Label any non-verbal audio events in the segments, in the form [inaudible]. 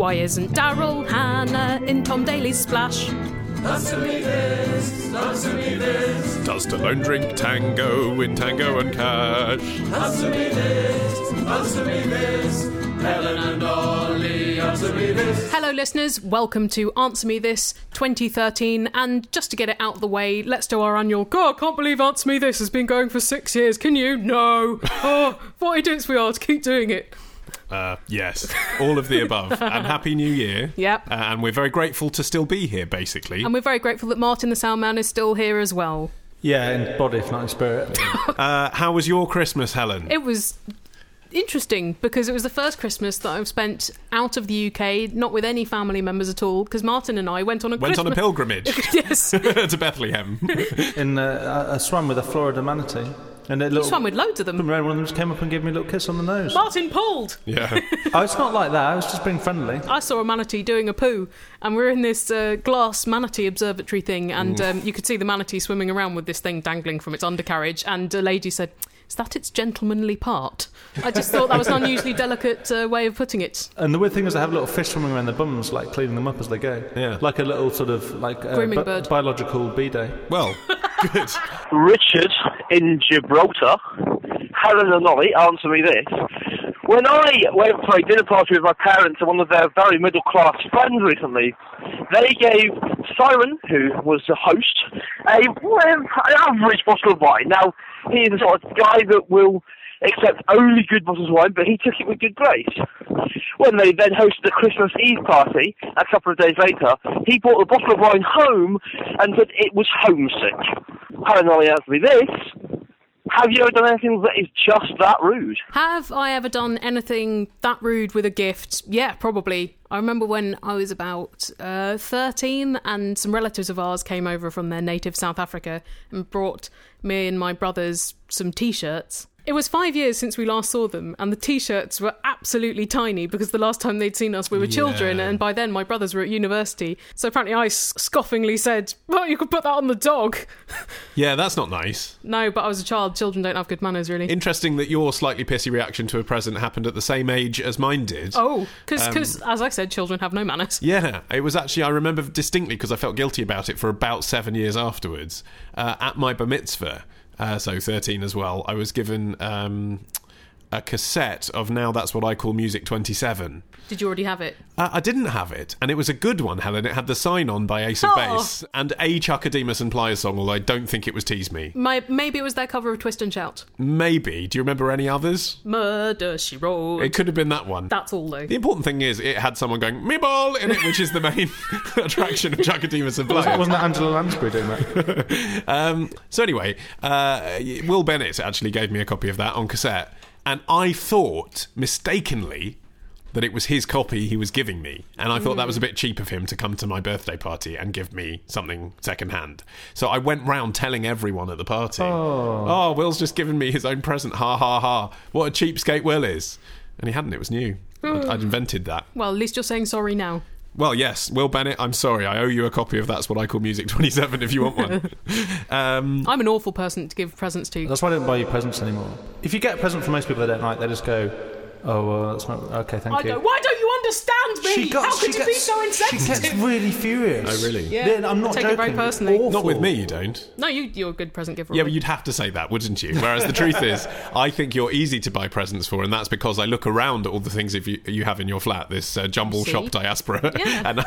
Why isn't Daryl Hannah in Tom Daley's Splash? Answer me this, answer me this, Does Stallone drink tango in Tango and Cash? answer me this, answer me this. Helen and Olly, answer me this. Hello, listeners. Welcome to Answer Me This 2013. And just to get it out of the way, let's do our annual. God, I can't believe Answer Me This has been going for six years. Can you? No. [laughs] Oh, what idiots we are to keep doing it. Uh, yes, all of the above. [laughs] and Happy New Year. Yep. Uh, and we're very grateful to still be here, basically. And we're very grateful that Martin the Soundman is still here as well. Yeah, in body, if not in spirit. [laughs] Uh, how was your Christmas, Helen? It was interesting because it was the first Christmas that I've spent out of the UK, not with any family members at all, because Martin and I went on a Went on a pilgrimage [laughs] yes. to Bethlehem. in uh, I I swam with a Florida manatee, and it You little. swam with loads of them. One of them just came up and gave me a little kiss on the nose. Martin pulled. yeah. [laughs] Oh, it's not like that. I was just being friendly. I saw a manatee doing a poo, and we are in this uh, glass manatee observatory thing, and um, you could see the manatee swimming around with this thing dangling from its undercarriage. And a lady said, "Is that its gentlemanly part?" I just thought that was an unusually delicate uh, way of putting it. And the weird thing is, they have little fish swimming around their bums, like cleaning them up as they go. Yeah. Like a little sort of like uh, Grooming bi- bird. biological bidet. Well, good. Richard in Gibraltar. Helen and Olly, answer me this. When I went for a dinner party with my parents and one of their very middle class friends recently, they gave Simon, who was the host, a well, an average bottle of wine. Now, he is the sort of guy that will accept only good bottles of wine, but he took it with good grace. When they then hosted a Christmas Eve party a couple of days later, he brought a bottle of wine home and said it was homesick. Olly answered me this. Have you ever done anything that is just that rude? Have I ever done anything that rude with a gift? Yeah, probably. I remember when I was about uh, 13 and some relatives of ours came over from their native South Africa and brought me and my brothers some t shirts. It was five years since we last saw them, and the t shirts were absolutely tiny because the last time they'd seen us we were children, and by then my brothers were at university. So apparently I scoffingly said, Well, you could put that on the dog. [laughs] Yeah, that's not nice. no, but I was a child. Children don't have good manners, really. Interesting that your slightly pissy reaction to a present happened at the same age as mine did. Oh, because, as I said, children have no manners. [laughs] Yeah, it was actually, I remember distinctly because I felt guilty about it for about seven years afterwards. Uh, at my bar mitzvah, uh, so 13 as well, I was given um, a cassette of Now That's What I Call Music 27. Did you already have it? Uh, I didn't have it, and it was a good one, Helen. It had the sign on by Ace of Oh. Base and a Chaka Demus and Pliers song, although I don't think it was Tease Me. My, maybe it was their cover of Twist and Shout. Maybe. Do you remember any others? Murder, she wrote. It could have been that one. That's all, though. The important thing is it had someone going me ball in it, which is the main [laughs] attraction of Chaka Demus and Wasn't, Pliers. wasn't that Angela Lansbury doing that? [laughs] Um, so anyway, uh, Will Bennett actually gave me a copy of that on cassette, and I thought mistakenly that it was his copy he was giving me, and I thought that was a bit cheap of him to come to my birthday party and give me something secondhand. So I went round telling everyone at the party, "Oh, oh Will's just given me his own present. Ha ha ha! What a cheapskate Will is." And he hadn't. It was new. I'd, I'd invented that. Well, at least you're saying sorry now. Well, yes, Will Bennett. I'm sorry. I owe you a copy of That's What I Call Music 27 if you want one. [laughs] um, I'm an awful person to give presents to. That's why I don't buy you presents anymore. If you get a present from most people they don't like, they just go, "Oh, well, that's not okay. Thank I you." go, why don't you understand me? How could you be so She insensitive? gets really furious. Oh, really? Yeah, I'm not I take it very joking. personally. Awful. not with me, you don't. No, you, you're a good present giver. Yeah, but you'd have to say that, wouldn't you? Whereas the truth is, I think you're easy to buy presents for, and that's because I look around at all the things if you, you have in your flat, this uh, jumble See? shop diaspora, Yeah. [laughs] and,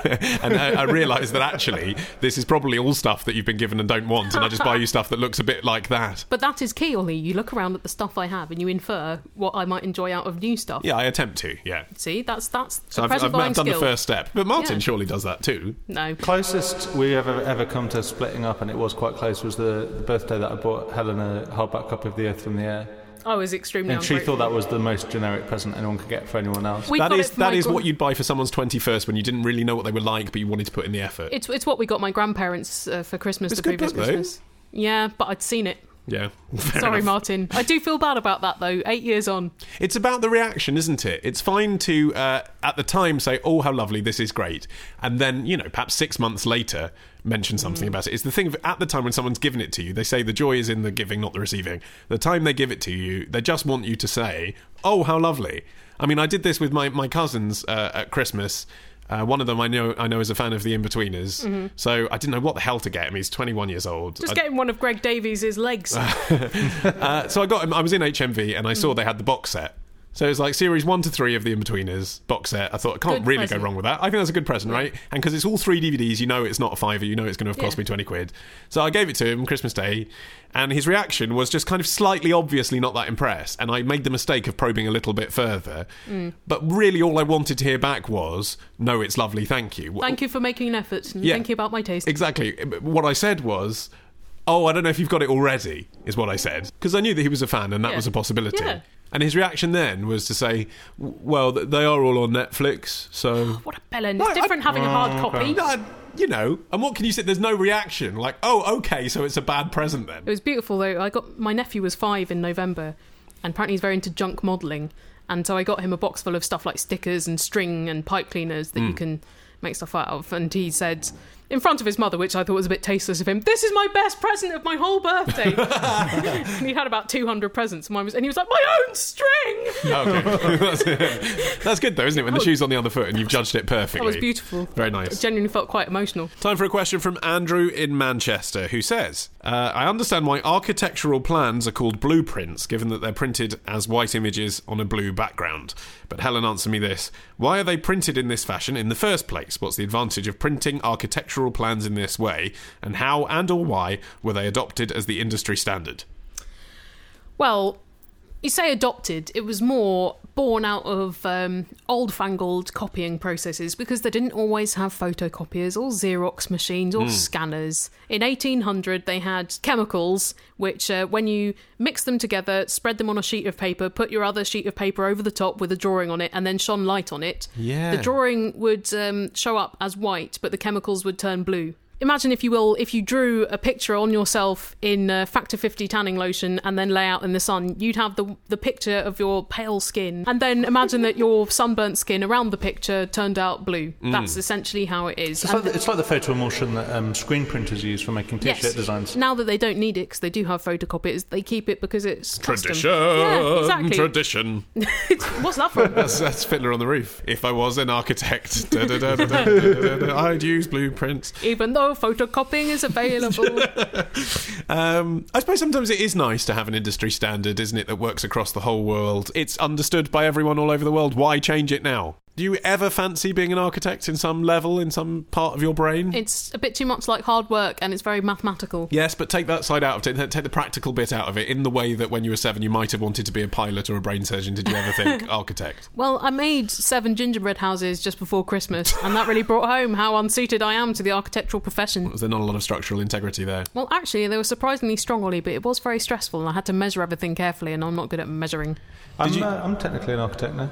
and I, I realise that actually this is probably all stuff that you've been given and don't want, and I just buy you stuff that looks a bit like that. But that is key, Olly. You look around at the stuff I have and you infer what I might enjoy out of new stuff. Yeah, I attempt to. Yeah, See, that's that's so a I've, I've, I've done the first step, but Martin Yeah. surely does that too. No. Closest we ever ever come to splitting up, and it was quite close, was the, the birthday that I bought Helen a hardback copy of The Earth from the Air. I was extremely And she thought that was the most generic present anyone could get for anyone else. We That got is it for that my is gran- what you'd buy for someone's twenty first when you didn't really know what they were like, but you wanted to put in the effort. It's it's what we got my grandparents uh, for Christmas It's the good previous book, though. Christmas. Yeah, but I'd seen it. Yeah, [laughs] Sorry, enough. Martin. I do feel bad about that though. Eight years on. It's about the reaction, isn't it? It's fine to, uh, at the time, say, oh, how lovely, this is great. And then, you know, perhaps six months later, mention something about it. It's the thing of, at the time when someone's given it to you, they say the joy is in the giving, not the receiving. The time they give it to you, they just want you to say, oh, how lovely. I mean, I did this with my my cousins uh, at Christmas. Uh, one of them I know I know is a fan of the Inbetweeners, so I didn't know what the hell to get him. He's 21 years old. Just I- getting one of Greg Davies' legs. [laughs] uh, so I got him. I was in HMV and I saw they had the box set. So it's like series one to three of the Inbetweeners box set. I thought I can't Good really present. go wrong with that. I think that's a good present, right? And because it's all three DVDs, you know it's not a fiver. You know it's going to have cost Yeah. me twenty quid. So I gave it to him Christmas Day, and his reaction was just kind of slightly, obviously not that impressed. And I made the mistake of probing a little bit further. Mm. But really, all I wanted to hear back was, "No, it's lovely, thank you." Thank you for making an effort and Yeah. thank you about my taste. Exactly. What I said was, "Oh, I don't know if you've got it already," is what I said because I knew that he was a fan and that Yeah. was a possibility. Yeah. And his reaction then was to say, "Well, they are all on Netflix, so." [gasps] What a bellend. No, It's different I- having a hard copy. No, you know, and what can you say? There's no reaction. Like, oh, okay, so it's a bad present then. It was beautiful though. I got my nephew was five in November, and apparently he's very into junk modelling, and so I got him a box full of stuff like stickers and string and pipe cleaners that Hmm. you can make stuff out of. And he said, in front of his mother, which I thought was a bit tasteless of him, "This is my best present of my whole birthday." [laughs] and he had about two hundred presents. And, mine was, and he was like, "My own string." Okay, [laughs] that's, that's good though, isn't it? When the shoe's on the other foot and you've judged it perfectly. That was beautiful. Very nice. It genuinely felt quite emotional. Time for a question from Andrew in Manchester, who says, uh, I understand why architectural plans are called blueprints, given that they're printed as white images on a blue background. But Helen, answer me this. Why are they printed in this fashion in the first place? What's the advantage of printing architectural plans in this way? And how and or why were they adopted as the industry standard? Well, you say adopted, it was more born out of um, old fangled copying processes because they didn't always have photocopiers or Xerox machines or scanners. In 1800, they had chemicals which, uh, when you mix them together, spread them on a sheet of paper, put your other sheet of paper over the top with a drawing on it, and then shone light on it. Yeah. The drawing would um, show up as white, but the chemicals would turn blue imagine if you will if you drew a picture on yourself in uh, factor 50 tanning lotion and then lay out in the sun you'd have the the picture of your pale skin. And then imagine that your [laughs] sunburnt skin around the picture turned out blue. Mm. that's essentially how it is. It's, like the, it's like, the, photo emulsion that um, screen printers use for making t-shirt yes. designs. Now that they don't need it because they do have photocopiers they keep it because it's tradition. Yeah, exactly. tradition. [laughs] What's that from [laughs] that's, that's, Fiddler on the Roof. If I was an architect I'd use blueprints. Even though photocopying is available. [laughs] Um, I suppose sometimes it is nice to have an industry standard, isn't it, that works across the whole world. It's understood by everyone all over the world. Why change it now? Do you ever fancy being an architect in some level, in some part of your brain? it's a bit too much like hard work and it's very mathematical. Yes, but take that side out of it. Take the practical bit out of it. In the way that when you were seven, you might have wanted to be a pilot or a brain surgeon. Did you ever think [laughs] architect? Well, I made seven gingerbread houses just before Christmas, and that really brought home how unsuited I am to the architectural profession. Was there not a lot of structural integrity there? Well, actually, they were surprisingly strong, Olly, but it was very stressful, and I had to measure everything carefully, and I'm not good at measuring. I'm, uh, I'm technically an architect now.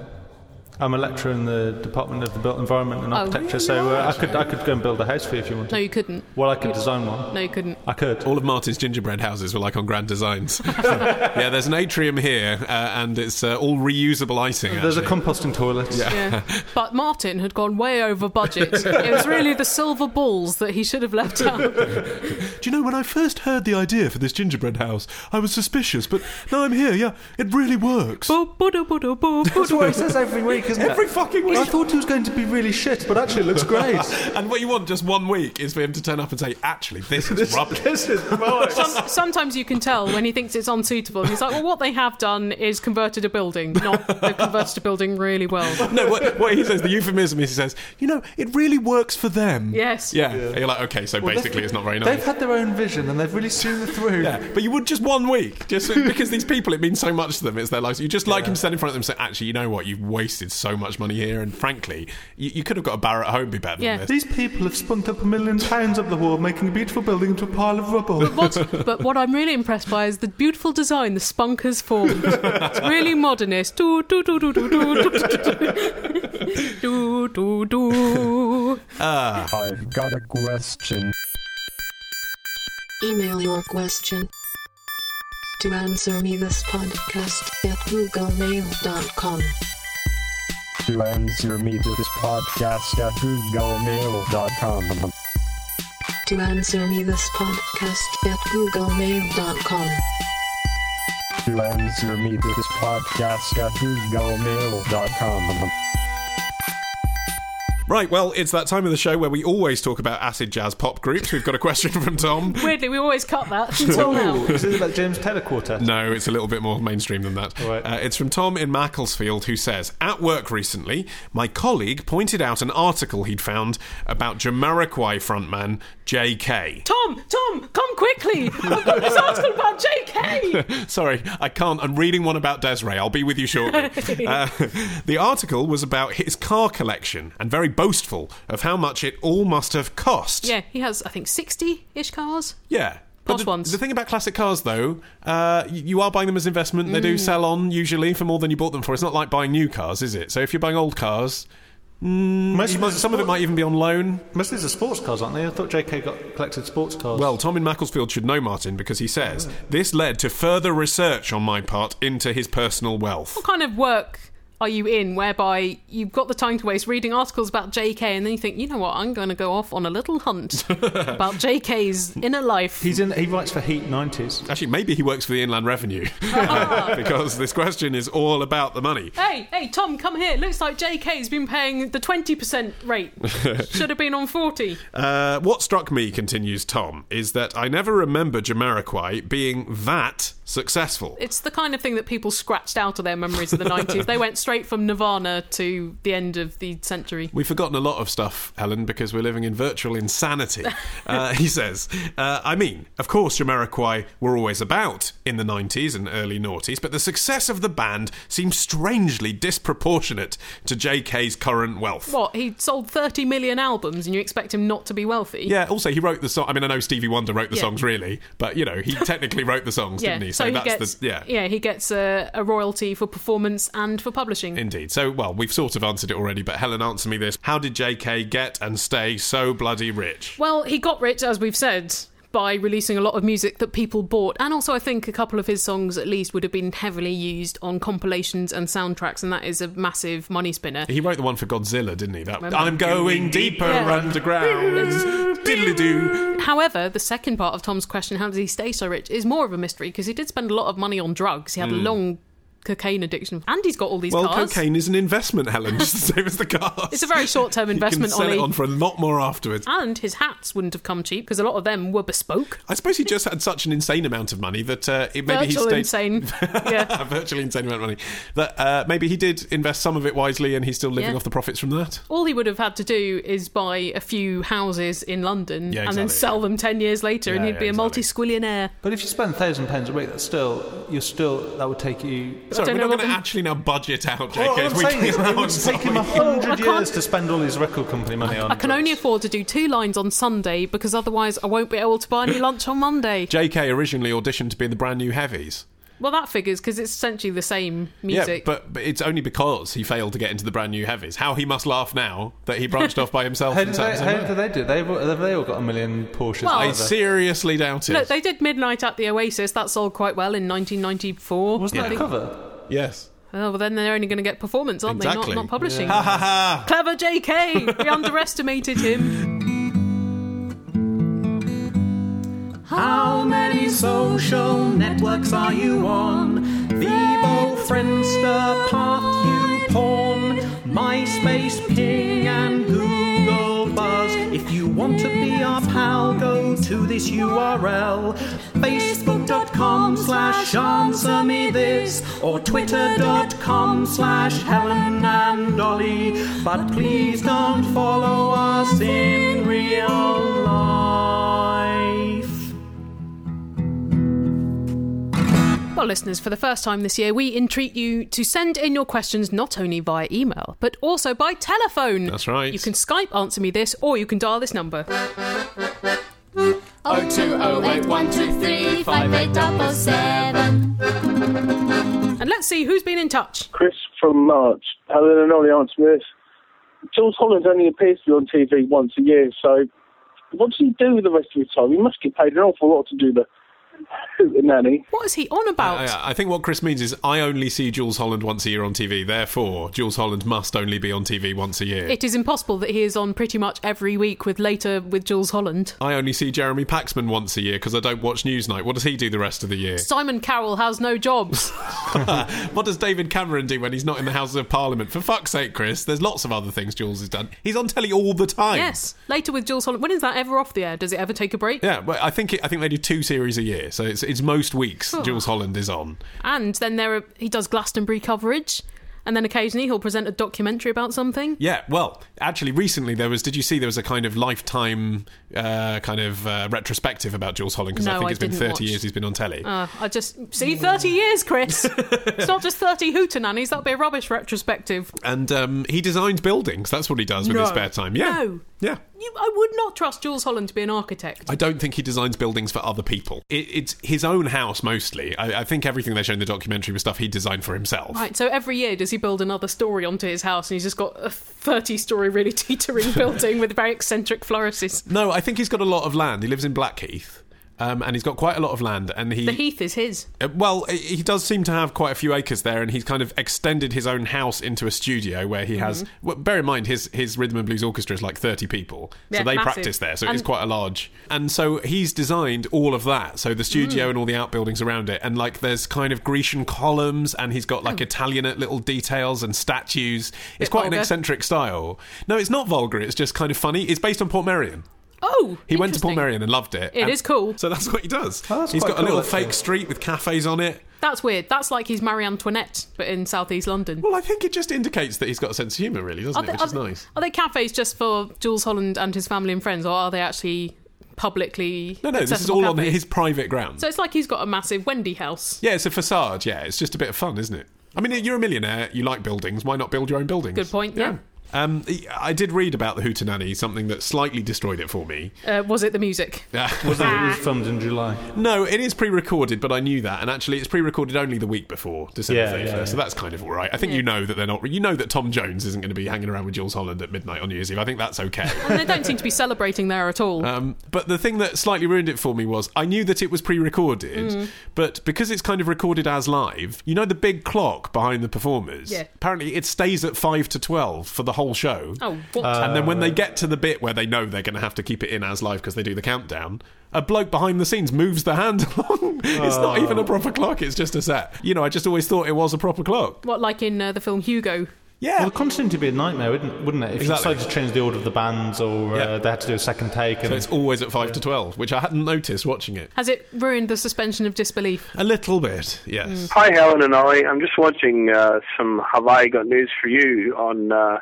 I'm a lecturer in the Department of the Built Environment and Oh, Architecture, so uh, I could I could go and build a house for you if you wanted. No, you couldn't. Well, I could design one. No, you couldn't. I could. All of Martin's gingerbread houses were like on Grand Designs. [laughs] yeah, there's an atrium here, uh, and it's uh, all reusable icing. There's a composting toilet. Yeah. but Martin had gone way over budget. [laughs] it was really the silver balls that he should have left out. [laughs] Do you know when I first heard the idea for this gingerbread house, I was suspicious, but now I'm here. Yeah, it really works. Boo, boo, doo, boo, doo, boo, boo, That's what he says every week, isn't Every it? fucking week. I thought it was going to be really shit, but actually it looks great. [laughs] And what you want just one week is for him to turn up and say, "Actually, this is [laughs] rubbish." this is [laughs] right. Some, sometimes you can tell when he thinks it's unsuitable. He's like, well, what they have done is converted a building. Not they've converted a building really well. no, what, what he says, the euphemism is he says, "You know, it really works for them." Yes. Yeah. And You're like, okay, so basically, it's not very nice. They've had their own vision and they've really seen it through. Yeah, but you would just one week, just because these people, it means so much to them. It's their lives. You just like him standing in front of them and say, "Actually, you know what? You've wasted so much money here, and frankly, you, you could have got a bar at home be better Yeah. than this." These people have spunked up a million pounds up the wall, making a beautiful building into a pile of rubble. What, but what I'm really impressed by is the beautiful design the spunk has formed. It's really modernist. Do, do, do, do, do, do, do, do, do, do. Ah. I've got a question. Email your question to answer me this podcast at googlemail.com. To answer me to this podcast at googlemail.com. To answer me this podcast at googlemail.com. To to answer me this podcast at googlemail.com. Right, well, it's that time of the show where we always talk about acid jazz pop groups. We've got a question from Tom. [laughs] Weirdly, we always cut that [laughs] until now. Is it like James Taylor Quartet? No, it's a little bit more mainstream than that. All right. Uh, it's from Tom in Macclesfield who says At work recently, my colleague pointed out an article he'd found about Jamiroquai frontman Jay Kay. Tom, Tom, come quickly! I've [laughs] got this article about Jay Kay. Sorry, I can't. I'm reading one about Des'ree. I'll be with you shortly. uh, the article was about his car collection and very boastful of how much it all must have cost. Yeah, he has, I think, sixty-ish cars. Yeah. But Posh the, ones. the thing about classic cars, though, uh, y- you are buying them as investment. They Mm. do sell on usually for more than you bought them for. It's not like buying new cars, is it? So if you're buying old cars, Most you might, some of it might even be on loan. Most of these are sports cars, aren't they? I thought Jay Kay got collected sports cars. Well, Tom in Macclesfield should know Martin because he says this led to further research on my part into his personal wealth. What kind of work are you in whereby you've got the time to waste reading articles about Jay Kay and then you think, you know what, I'm going to go off on a little hunt [laughs] about Jay Kay's inner life? he's in. He writes for Heat 90s. Actually, maybe he works for the Inland Revenue [laughs] because this question is all about the money. Hey, hey, Tom, come here. Looks like Jay Kay's been paying the 20% rate. [laughs] Should have been on 40. Uh, what struck me, continues Tom, is that I never remember Jamiroquai being that successful. It's the kind of thing that people scratched out of their memories of the 90s. They went straight from Nirvana to the end of the century. We've forgotten a lot of stuff, Helen, because we're living in virtual insanity. [laughs] Uh, he says, uh, I mean, of course, Jamiroquai were always about in the 90s and early noughties, but the success of the band seems strangely disproportionate to Jay Kay's current wealth. What, he sold 30 million albums and you expect him not to be wealthy? Yeah, also, he wrote the song. I mean, I know Stevie Wonder wrote the Yeah. songs, really, but, you know, he [laughs] technically wrote the songs, Yeah, didn't he? so, he that's gets the. Yeah. he gets a, a royalty for performance and for publishing. Indeed. So, well, we've sort of answered it already, but Helen, answer me this. How did Jay Kay get and stay so bloody rich? Well, he got rich, as we've said, by releasing a lot of music that people bought. And also, I think a couple of his songs, at least, would have been heavily used on compilations and soundtracks, and that is a massive money spinner. He wrote the one for Godzilla, didn't he? That Remember? I'm going deeper Yeah. underground. [laughs] Diddly doo. However, the second part of Tom's question, how does he stay so rich, is more of a mystery because he did spend a lot of money on drugs. He had a long cocaine addiction, and he's got all these. Well, cars. cocaine is an investment, Helen, [laughs] just the same as the cars. It's a very short-term investment. You investment, can sell Ollie. it on for a lot more afterwards. And his hats wouldn't have come cheap because a lot of them were bespoke. I suppose he just had such an insane amount of money that uh, it, maybe Virtual he stayed insane. [laughs] Yeah. a virtually insane amount of money. That uh, maybe he did invest some of it wisely, and he's still living Yeah. off the profits from that. All he would have had to do is buy a few houses in London Yeah, and then sell yeah. them 10 years later and he'd yeah, be a exactly. multi-squillionaire. But if you spend thousand pounds a week, that's still you're still that would take you. Sorry, don't we're know not going to actually now budget out Well, Jay Kay's what I'm weekly is, it would take him hundred years to spend all his record company money on. I can only afford to do two lines on Sunday because otherwise I won't be able to buy any lunch on Monday. Jay Kay originally auditioned to be in the brand new Heavies. Well, that figures because it's essentially the same music. Yeah, but, but it's only because he failed to get into the brand new Heavies. How he must laugh now that he branched off by himself. [laughs] How and did sat they, how way. did they do? They've, have they all got a million Porsches. Well- I seriously doubt it. Look, they did Midnight at the Oasis. That sold quite well in 1994. Wasn't I that a cover? yes. Oh, well, then they're only going to get performance, aren't Exactly. they? Not, not publishing. Ha ha ha! Clever Jay Kay! We [laughs] underestimated him. How many social networks are you on? Vivo, Friendster, Path, YouPorn, MySpace, Ping, and Google Buzz. If you want to be our pal, go to this URL. Facebook.com slash answer me this or Twitter.com slash Helen and Olly. But please don't follow us in real life. Well, listeners, for the first time this year, we entreat you to send in your questions not only via email, but also by telephone. That's right. You can Skype answer me this, or you can dial this number. Oh two oh eight one two three five eight double seven. And let's see who's been in touch. Chris from March. Helen and Olly answer me this. Jools Holland only appears to be on TV once a year, so what does he do with the rest of his time? He must get paid an awful lot to do the [laughs] Hootenanny. What is he on about? Uh, I, I think what Chris means is I only see Jools Holland once a year on TV. Therefore, Jools Holland must only be on TV once a year. It is impossible that he is on pretty much every week with later with Jools Holland. I only see Jeremy Paxman once a year because I don't watch Newsnight. What does he do the rest of the year? Simon Carroll has no jobs. [laughs] what does David Cameron do when he's not in the Houses of Parliament? For fuck's sake, Chris, there's lots of other things Jools has done. He's on telly all the time. yes, later with Jools Holland. When is that ever off the air? Does it ever take a break? Yeah, well, I think it, I think they do two series a year, so it's it's most weeks Oh. Jools Holland is on. And then there are, he does Glastonbury coverage, and then occasionally he'll present a documentary about something. Yeah, well, actually, recently there was. Did you see there was a kind of lifetime uh, kind of uh, retrospective about Jools Holland? Because I No, think I it's been thirty watch. years he's been on telly. Uh, I just see thirty years, Chris. [laughs] it's not just thirty hootenannies. That'd be a rubbish retrospective. and um, he designs buildings. That's what he does with his spare time. Yeah, No. yeah. You, I would not trust Jools Holland to be an architect. I don't think he designs buildings for other people. It, it's his own house mostly. I, I think everything they show in the documentary was stuff he designed for himself. Right, so every year does he build another story onto his house, and he's just got a thirty-story, really teetering [laughs] building with very eccentric flourishes. No, I think he's got a lot of land. He lives in Blackheath. Um, and he's got quite a lot of land, and he The heath is his. Uh, Well, he does seem to have quite a few acres there, and he's kind of extended his own house into a studio where he has. Mm-hmm. Well, bear in mind, his his rhythm and blues orchestra is like thirty people, Yeah, so they massive. practice there. So it's quite a large. And so he's designed all of that. So the studio Mm. and all the outbuildings around it, and like there's kind of Grecian columns, and he's got like Italianate little details and statues. It's Oh. Quite an eccentric style. No, it's not vulgar. It's just kind of funny. It's based on Portmeirion. Oh, He went to Port interesting. Merion and loved it. It and is cool. So that's what he does. Oh, that's He's quite got a little actually. fake street with cafes on it. That's weird. That's like he's Marie Antoinette, but in southeast London. Well, I think it just indicates that he's got a sense of humour, really, doesn't Are it? they, Which is they- nice. are they cafes just for Jools Holland and his family and friends, or are they actually publicly? No, no, this is accessible all on his private ground. So it's like he's got a massive Wendy house. yeah, it's a facade. Yeah, it's just a bit of fun, isn't it? I mean, you're a millionaire. You like buildings. Why not build your own buildings? Good point. Yeah. Um, I did read about the Hootenanny, something that slightly destroyed it for me. Uh, was it the music? [laughs] Was it, it was filmed in July? no, it is pre-recorded, but I knew that, and actually, it's pre-recorded only the week before December Yeah, 31st, yeah, yeah. so that's kind of all right. I think you know that they're not. You know that Tom Jones isn't going to be hanging around with Jools Holland at midnight on New Year's Eve. I think that's okay. [laughs] And they don't seem to be celebrating there at all. Um, but the thing that slightly ruined it for me was I knew that it was pre-recorded, Mm. but because it's kind of recorded as live, you know the big clock behind the performers. Yeah. Apparently, it stays at five to twelve for the whole show. oh, what? and then when they get to the bit where they know they're going to have to keep it in as live because they do the countdown, a bloke behind the scenes moves the hand [laughs] along. it's not even a proper clock; it's just a set. You know, I just always thought it was a proper clock. what, like in uh, the film Hugo? Yeah. Well, the content would be a nightmare, wouldn't, wouldn't it? If Exactly. you decided to change the order of the bands or Yeah. uh, they had to do a second take. And so it's always at five to twelve, which I hadn't noticed watching it. Has it ruined the suspension of disbelief? A little bit, yes. Hi, Helen and Olly. I'm just watching uh, some Have I Got News for You on uh,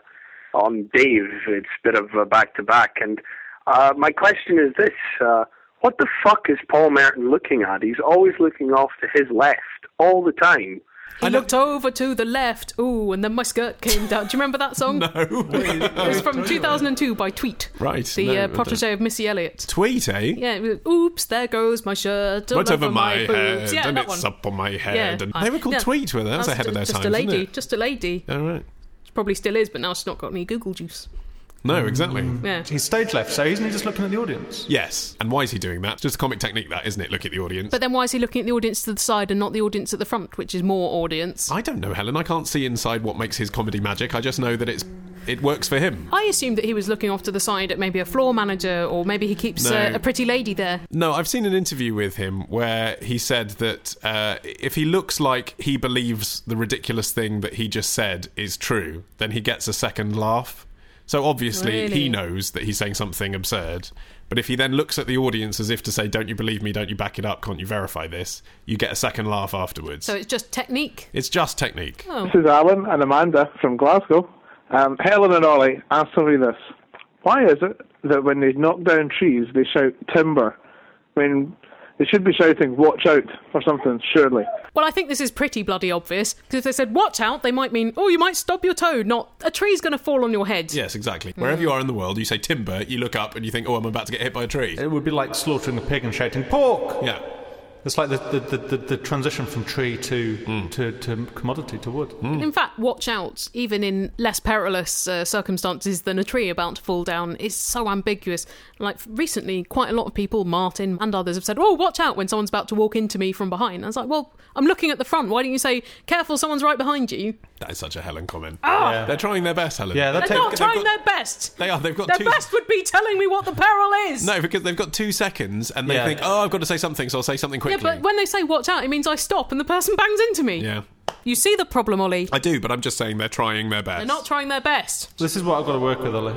on Dave. It's a bit of a back to back, and uh, my question is this: uh, What the fuck is Paul Merton looking at? He's always looking off to his left all the time. He looked over to the left, ooh, and then my skirt came down. Do you remember that song? [laughs] No. It was from 2002 by Tweet, Right. the no, uh, protege of Missy Elliott. Tweet, eh? Yeah, it was, oops, there goes my shirt right over my, boobs. head, Yeah, and that it's one. up on my head. Yeah. And they were called Yeah. Tweet, were they? That was That's ahead of their just time, a lady, wasn't it? just a lady. All right. She probably still is, but now she's not got any Google juice. No, exactly. Mm. Yeah. he's stage left, so isn't he just looking at the audience? Yes. And why is he doing that? It's Just a comic technique, that, isn't it? Look at the audience. But then why is he looking at the audience to the side and not the audience at the front, which is more audience? I don't know, Helen. I can't see inside what makes his comedy magic. I just know that it's it works for him. I assumed that he was looking off to the side at maybe a floor manager, or maybe he keeps No. uh, a pretty lady there. No, I've seen an interview with him where he said that uh, if he looks like he believes the ridiculous thing that he just said is true, then he gets a second laugh. So obviously Really? he knows that he's saying something absurd. But if he then looks at the audience as if to say, "Don't you believe me? Don't you back it up? Can't you verify this?" You get a second laugh afterwards. So it's just technique. it's just technique. Oh, This is Alan and Amanda from Glasgow. Um, Helen and Olly, answer me this. Why is it that when they knock down trees, they shout timber? When they should be shouting watch out or something, surely. Well, I think this is pretty bloody obvious because if they said "watch out," they might mean "oh, you might stub your toe," not "a tree's going to fall on your head." Yes, exactly. Wherever you are in the world, you say timber, you look up and you think, "Oh, I'm about to get hit by a tree." It would be like slaughtering a pig and shouting pork. Yeah. It's like the, the, the, the, the transition from tree to, to, to commodity to wood. In fact, watch out, even in less perilous uh, circumstances than a tree about to fall down, is so ambiguous. Like recently, quite a lot of people, Martin and others, have said, Oh, watch out when someone's about to walk into me from behind. I was like, Well, I'm looking at the front. Why don't you say, Careful, someone's right behind you? That is such a Helen comment. Ah! They're trying their best, Helen. Yeah, They're that not take, trying their best. They are. They've got Their two. best would be telling me what the peril is. No, because they've got two seconds and they Yeah. think, oh, I've got to say something, so I'll say something Yeah, quickly. but when they say watch out, it means I stop and the person bangs into me. Yeah. You see the problem, Olly. I do, but I'm just saying they're trying their best. They're not trying their best. This is what I've got to work with, Olly.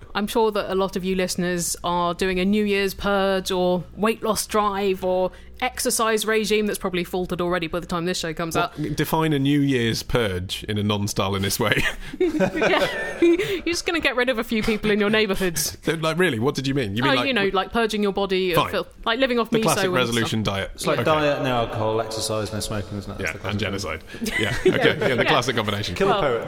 [laughs] I'm sure that a lot of you listeners are doing a New Year's purge or weight loss drive or exercise regime that's probably faltered already by the time this show comes out. [laughs] Define a New Year's purge in a non-Stalinist way. [laughs] [laughs] yeah. You're just going to get rid of a few people in your neighbourhoods. So, like, really, what did you mean? You Oh, like you know, like purging your body, of Fine. filth, like living off the miso classic and resolution diet? It's like Okay. diet, no alcohol, exercise, no smoking, isn't it? That's Yeah, the and genocide. Yeah, okay, yeah, the Yeah. classic combination. Kill Well- the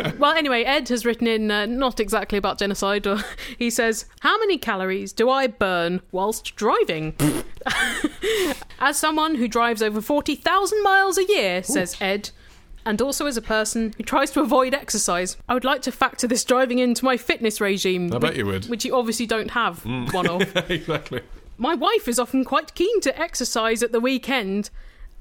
poets. Well, anyway, Ed has written in uh, not exactly about genocide. Or he says, "How many calories do I burn whilst driving?" As someone who drives over forty thousand miles a year, says Ed. And also as a person who tries to avoid exercise, I would like to factor this driving into my fitness regime. I bet which- you would. Mm. Which you obviously don't have one of. [laughs] exactly. My wife is often quite keen to exercise at the weekend,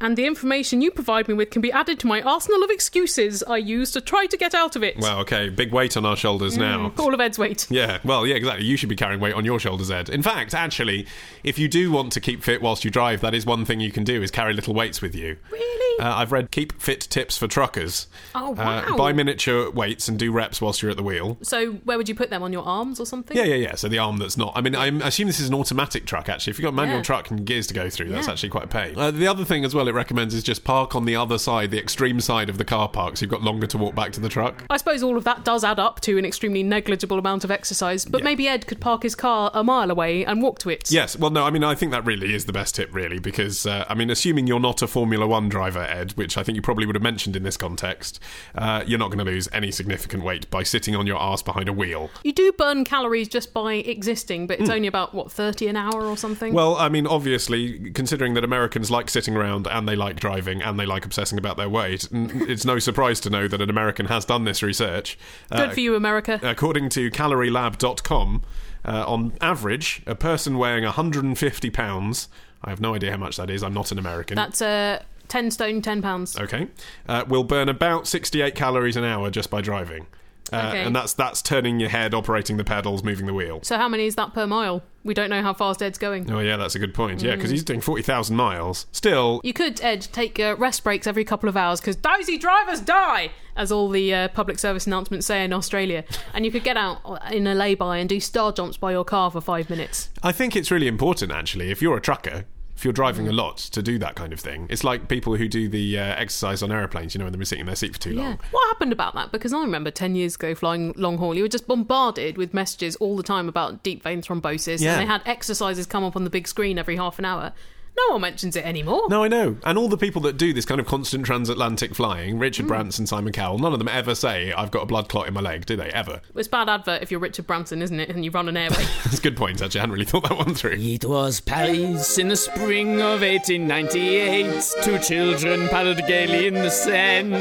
and the information you provide me with can be added to my arsenal of excuses I use to try to get out of it. Well, okay, big weight on our shoulders mm, now. All of Ed's weight. Yeah, well, yeah, exactly. You should be carrying weight on your shoulders, Ed. In fact, actually, if you do want to keep fit whilst you drive, that is one thing you can do: is carry little weights with you. Really? Uh, I've read Keep Fit Tips for Truckers. Oh, Uh, wow. buy miniature weights and do reps whilst you're at the wheel. So where would you put them on your arms or something? Yeah, yeah, yeah. So the arm that's not. I mean, I assume this is an automatic truck. Actually, if you've got a manual Yeah. truck and gears to go through, that's Yeah. actually quite a pain. Uh, the other thing as well, it recommends is just park on the other side, the extreme side of the car park, so you've got longer to walk back to the truck. I suppose all of that does add up to an extremely negligible amount of exercise, but Yeah. maybe Ed could park his car a mile away and walk to it. Yes, well, no, I mean, I think that really is the best tip, really, because, uh, I mean, assuming you're not a Formula One driver, Ed, which I think you probably would have mentioned in this context, uh, you're not going to lose any significant weight by sitting on your arse behind a wheel. You do burn calories just by existing, but it's only about, what, 30 an hour or something? Well, I mean, obviously, considering that Americans like sitting around and they like driving and they like obsessing about their weight, it's no surprise to know that an American has done this research. Good Uh, for you, America. According to calorielab.com, uh, on average, a person weighing 150 pounds, I have no idea how much that is, I'm not an American. That's uh, 10 stone, 10 pounds. Okay, uh, will burn about 68 calories an hour just by driving. Uh, Okay. And that's that's turning your head, operating the pedals, moving the wheel. So how many is that per mile? We don't know how fast Ed's going. Oh yeah, that's a good point. Yeah, Mm. because he's doing 40,000 miles. Still, You could, Ed, take uh, rest breaks every couple of hours because dozy drivers die, as all the uh, public service announcements say in Australia. And you could get out in a lay-by and do star jumps by your car for five minutes. I think it's really important actually. If you're a trucker, if you're driving a Mm. lot, to do that kind of thing. It's like people who do the uh, exercise on aeroplanes. You know, when they're sitting in their seat for too Yeah. long. What happened about that? Because I remember 10 years ago flying long haul, you were just bombarded with messages all the time about deep vein thrombosis. Yeah. And they had exercises come up on the big screen every half an hour. No one mentions it anymore. No, I know. And all the people that do this kind of constant transatlantic flying, Mm. Richard Branson, Simon Cowell, none of them ever say, I've got a blood clot in my leg, do they? Ever. It's bad advert if you're Richard Branson, isn't it? And you run an [laughs] airway. That's a good point, actually. I hadn't really thought that one through. It was Paris in the spring of 1898. Two children paddled gaily in the Seine.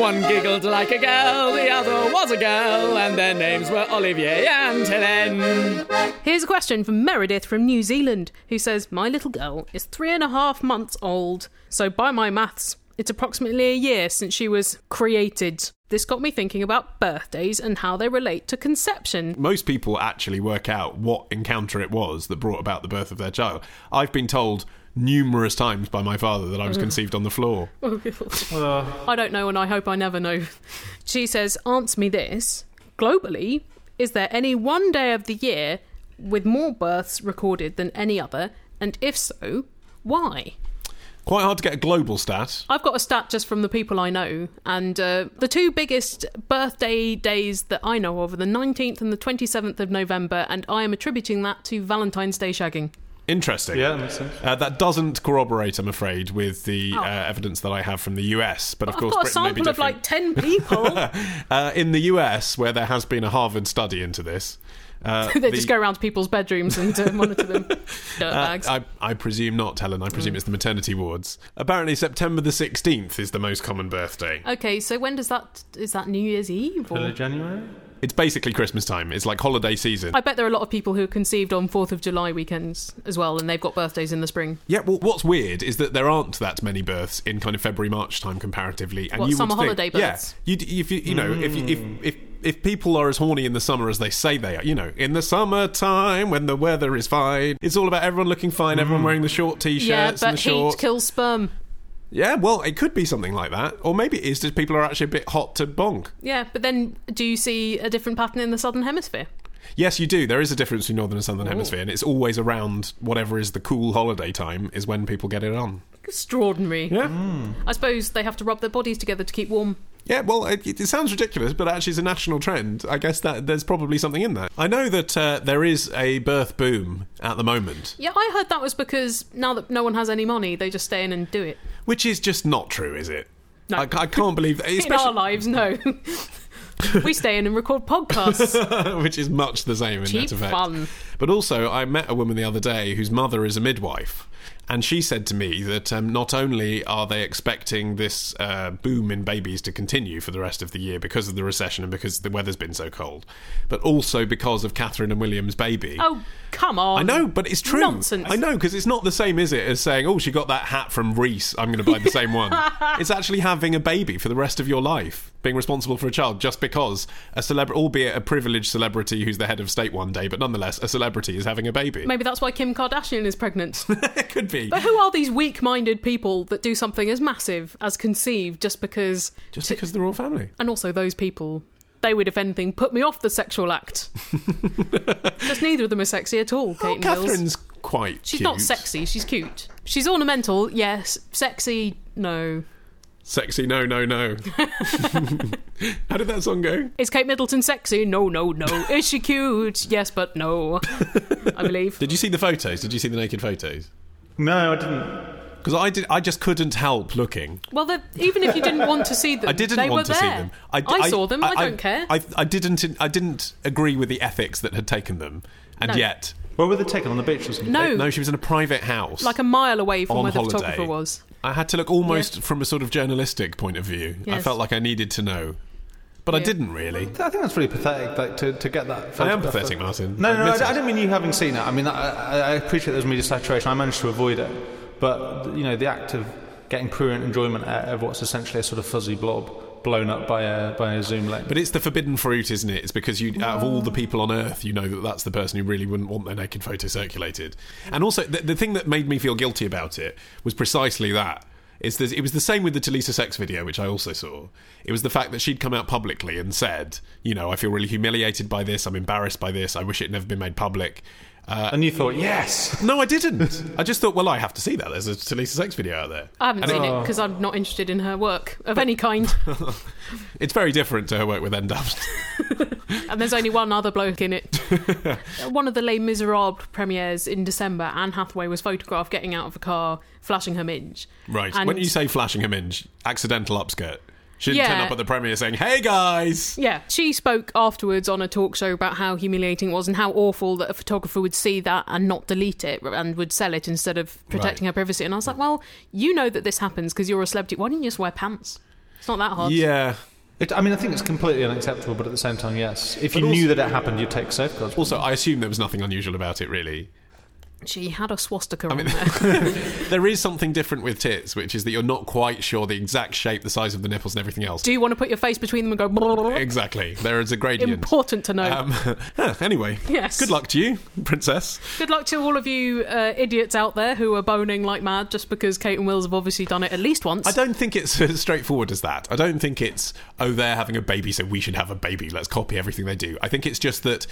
One giggled like a girl, the other was a girl, and their names were Olivier and Helen. Here's a question from Meredith from New Zealand, who says, My little girl is three and a half months old, so by my maths, it's approximately a year since she was created. This got me thinking about birthdays and how they relate to conception. Most people actually work out what encounter it was that brought about the birth of their child. I've been told numerous times by my father that I was mm. conceived on the floor. [laughs] Oh, I don't know, and I hope I never know. She says, Answer me this. Globally, is there any one day of the year with more births recorded than any other? And if so, why? Quite hard to get a global stat. I've got a stat just from the people I know, and uh, the two biggest birthday days that I know of are the 19th and the 27th of November, and I am attributing that to Valentine's Day shagging. Interesting. Yeah, that makes sense. Uh, that doesn't corroborate, I'm afraid, with the Oh. uh, evidence that I have from the US. But of I've course, got a Britain may sample of like 10 people. [laughs] uh, in the US, where there has been a Harvard study into this, uh, [laughs] they the- just go around to people's bedrooms and uh, monitor them. [laughs] Uh, I, I presume not, Helen. I Mm. presume it's the maternity wards. Apparently, September the 16th is the most common birthday. okay, so when does that. Is that New Year's Eve? Or? Early January. It's basically Christmas time. It's like holiday season. I bet there are a lot of people who are conceived on 4th of July weekends as well, and they've got birthdays in the spring. Yeah, well, what's weird is that there aren't that many births in kind of February, March time comparatively. And What, you summer would think, holiday births? Yeah, you, if you, you know, if, if if if people are as horny in the summer as they say they are, you know, in the summertime when the weather is fine, it's all about everyone looking fine, everyone mm. wearing the short t-shirts yeah, and but the heat kills sperm. Yeah, well, it could be something like that, or maybe it is just people are actually a bit hot to bonk. Yeah, but then do you see a different pattern in the southern hemisphere? Yes, you do. There is a difference between northern and southern hemisphere, and it's always around whatever is the cool holiday time is when people get it on. Extraordinary. Yeah. Mm. I suppose they have to rub their bodies together to keep warm. Yeah, well, it, it sounds ridiculous, but actually, it's a national trend. I guess that there's probably something in that. I know that uh, there is a birth boom at the moment, Yeah, I heard that was because now that no one has any money, they just stay in and do it. which is just not true, is it? No. I, I can't believe that. [laughs] in our lives, no. [laughs] we stay in and record podcasts. [laughs] which is much the same in Cheap net effect. fun. But also, I met a woman the other day whose mother is a midwife. And she said to me that um, not only are they expecting this uh, boom in babies to continue for the rest of the year because of the recession and because the weather's been so cold, but also because of Catherine and William's baby. Oh, come on. I know, but it's true. Nonsense. I know because it's not the same, is it, as saying, "Oh, she got that hat from Reiss. I'm going to buy the [laughs] same one." it's actually having a baby for the rest of your life, being responsible for a child, just because a celebrity, albeit a privileged celebrity who's the head of state one day, but nonetheless a celebrity, is having a baby. Maybe that's why Kim Kardashian is pregnant. it [laughs] [laughs] could be. but who are these weak minded people that do something as massive as conceive just because. Just because of the royal family. And also, those people, they would, if anything, put me off the sexual act. [laughs] just neither of them are sexy at all, oh, Kate Oh, and Wills. Catherine's quite. She's cute. not sexy, she's cute. She's ornamental, yes. Sexy, no. Sexy, no, no, no. [laughs] How did that song go? Is Kate Middleton sexy? No, no, no. Is she cute? Yes, but no. [laughs] I believe. Did you see the photos? Did you see the naked photos? No, I didn't. Because I did. I just couldn't help looking. Well, even if you didn't want to see them, [laughs] I didn't they want were to there. see them. I, saw them. I, don't care. I, I didn't. I didn't agree with the ethics that had taken them, and No. yet, Where were they taken on the beach or something? no, no, she was in a private house, like a mile away from on where the holiday. photographer was. I had to look almost from a sort of journalistic point of view. I felt like I needed to know, but I didn't really. I think that's really pathetic like, to, to get that. I am photograph. pathetic, Martin. No, no, no, I, I don't mean you having seen it. I mean, I, I, I appreciate there's media saturation. I managed to avoid it. But, you know, the act of getting prurient enjoyment out of what's essentially a sort of fuzzy blob blown up by a, by a zoom lens. But it's the forbidden fruit, isn't it? It's because you, out of all the people on Earth, you know that that's the person who really wouldn't want their naked photo circulated. And also, the, the thing that made me feel guilty about it was precisely that. The, it was the same with the Tulisa sex video, which I also saw. It was the fact that she'd come out publicly and said, you know, I feel really humiliated by this. I'm embarrassed by this. I wish it never been made public. Uh, and you thought, yes. no, I didn't. I just thought, well, I have to see that. There's a Tulisa sex video out there. I haven't And seen it- it because I'm not interested in her work of any kind. [laughs] It's very different to her work with N-Dubz. [laughs] and there's only one other bloke in it. [laughs] one of the Les Miserables premieres in December, Anne Hathaway was photographed getting out of a car, flashing her minge. Right. And- when you say flashing her minge, accidental upskirt. She didn't turn up at the premiere saying, "Hey guys." Yeah, she spoke afterwards on a talk show about how humiliating it was and how awful that a photographer would see that and not delete it and would sell it instead of protecting Right. her privacy. And I was like, well, you know that this happens because you're a celebrity. Why didn't you just wear pants? It's not that hard. Yeah. It, I mean, I think it's completely unacceptable, but at the same time, yes. If you also- knew that it happened, you'd take safeguards. Also, I assume there was nothing unusual about it, really. She had a swastika I on mean, there. [laughs] there is something different with tits, which is that you're not quite sure the exact shape, the size of the nipples, and everything else. Do you want to put your face between them and go? Exactly. There is a gradient. Important to know. Um, [laughs] anyway, Yes. good luck to you, princess. Good luck to all of you uh, idiots out there who are boning like mad just because Kate and Wills have obviously done it at least once. I don't think it's [laughs] as straightforward as that. I don't think it's, oh, they're having a baby, so we should have a baby. Let's copy everything they do. I think it's just that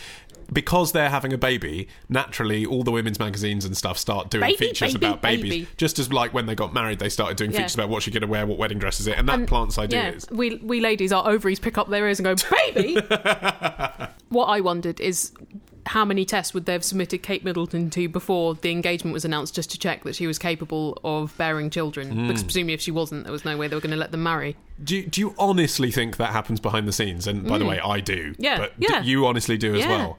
because they're having a baby, naturally, all the women's magazines and stuff start doing Baby, features baby, about babies. baby. Just as, like, when they got married, they started doing Yeah. features about what she's going to wear, what wedding dress is it, and that And- plants Yeah, ideas. we we ladies, our ovaries pick up their ears and go, baby. [laughs] what I wondered is how many tests would they have submitted Kate Middleton to before the engagement was announced just to check that she was capable of bearing children? Mm. Because presumably if she wasn't, there was no way they were going to let them marry. Do you, do you honestly think that happens behind the scenes? And by the Mm. way, I do. Yeah, But yeah. d- you honestly do as Yeah. well.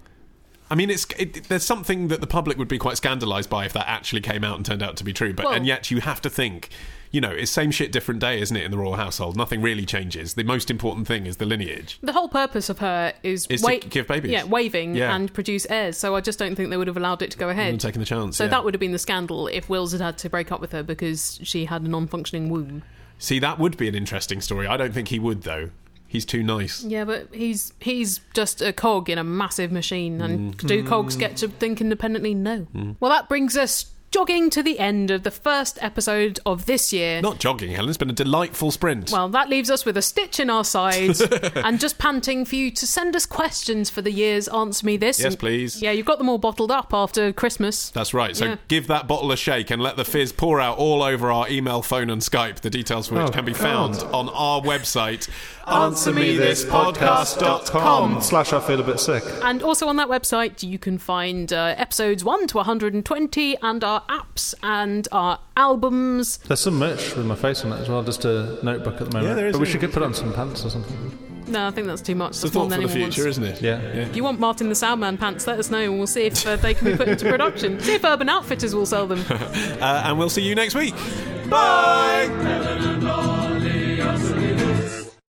I mean, it's it, there's something that the public would be quite scandalised by if that actually came out and turned out to be true. But Well- and yet you have to think, you know, it's same shit, different day, isn't it? In the royal household, nothing really changes. The most important thing is the lineage. The whole purpose of her is, Is to give babies. Yeah, waving Yeah. and produce heirs. So I just don't think they would have allowed it to go mm, ahead. Taking the chance. So yeah. that would have been the scandal if Wills had had to break up with her because she had a non-functioning womb. See, that would be an interesting story. I don't think he would though. He's too nice. Yeah, but he's he's just a cog in a massive machine, and Mm. do cogs get to think independently? No. Well, that brings us jogging to the end of the first episode of this year. Not jogging, Helen. It's been a delightful sprint. Well, that leaves us with a stitch in our sides [laughs] and just panting for you to send us questions for the year's Answer Me This. Yes, And- please. Yeah, you've got them all bottled up after Christmas. That's right. So Yeah. give that bottle a shake and let the fizz pour out all over our email, phone, and Skype. The details for which Oh, can be God. found on our website, answermethispodcast.com slash I feel a bit sick. And also on that website, you can find uh, episodes 1 to 120 and our apps and our albums. There's some merch with my face on it as well, just a notebook at the moment. Yeah, there is, But we yeah. should put on some pants or something. No, I think that's too much. It's a That's more thought than for the anyone future, wants. isn't it? Yeah. If you want Martin the Soundman pants, let us know and we'll see if uh, they can be put into production. See if Urban Outfitters will sell them. [laughs] Uh, and we'll see you next week. Bye. Helen and Laura.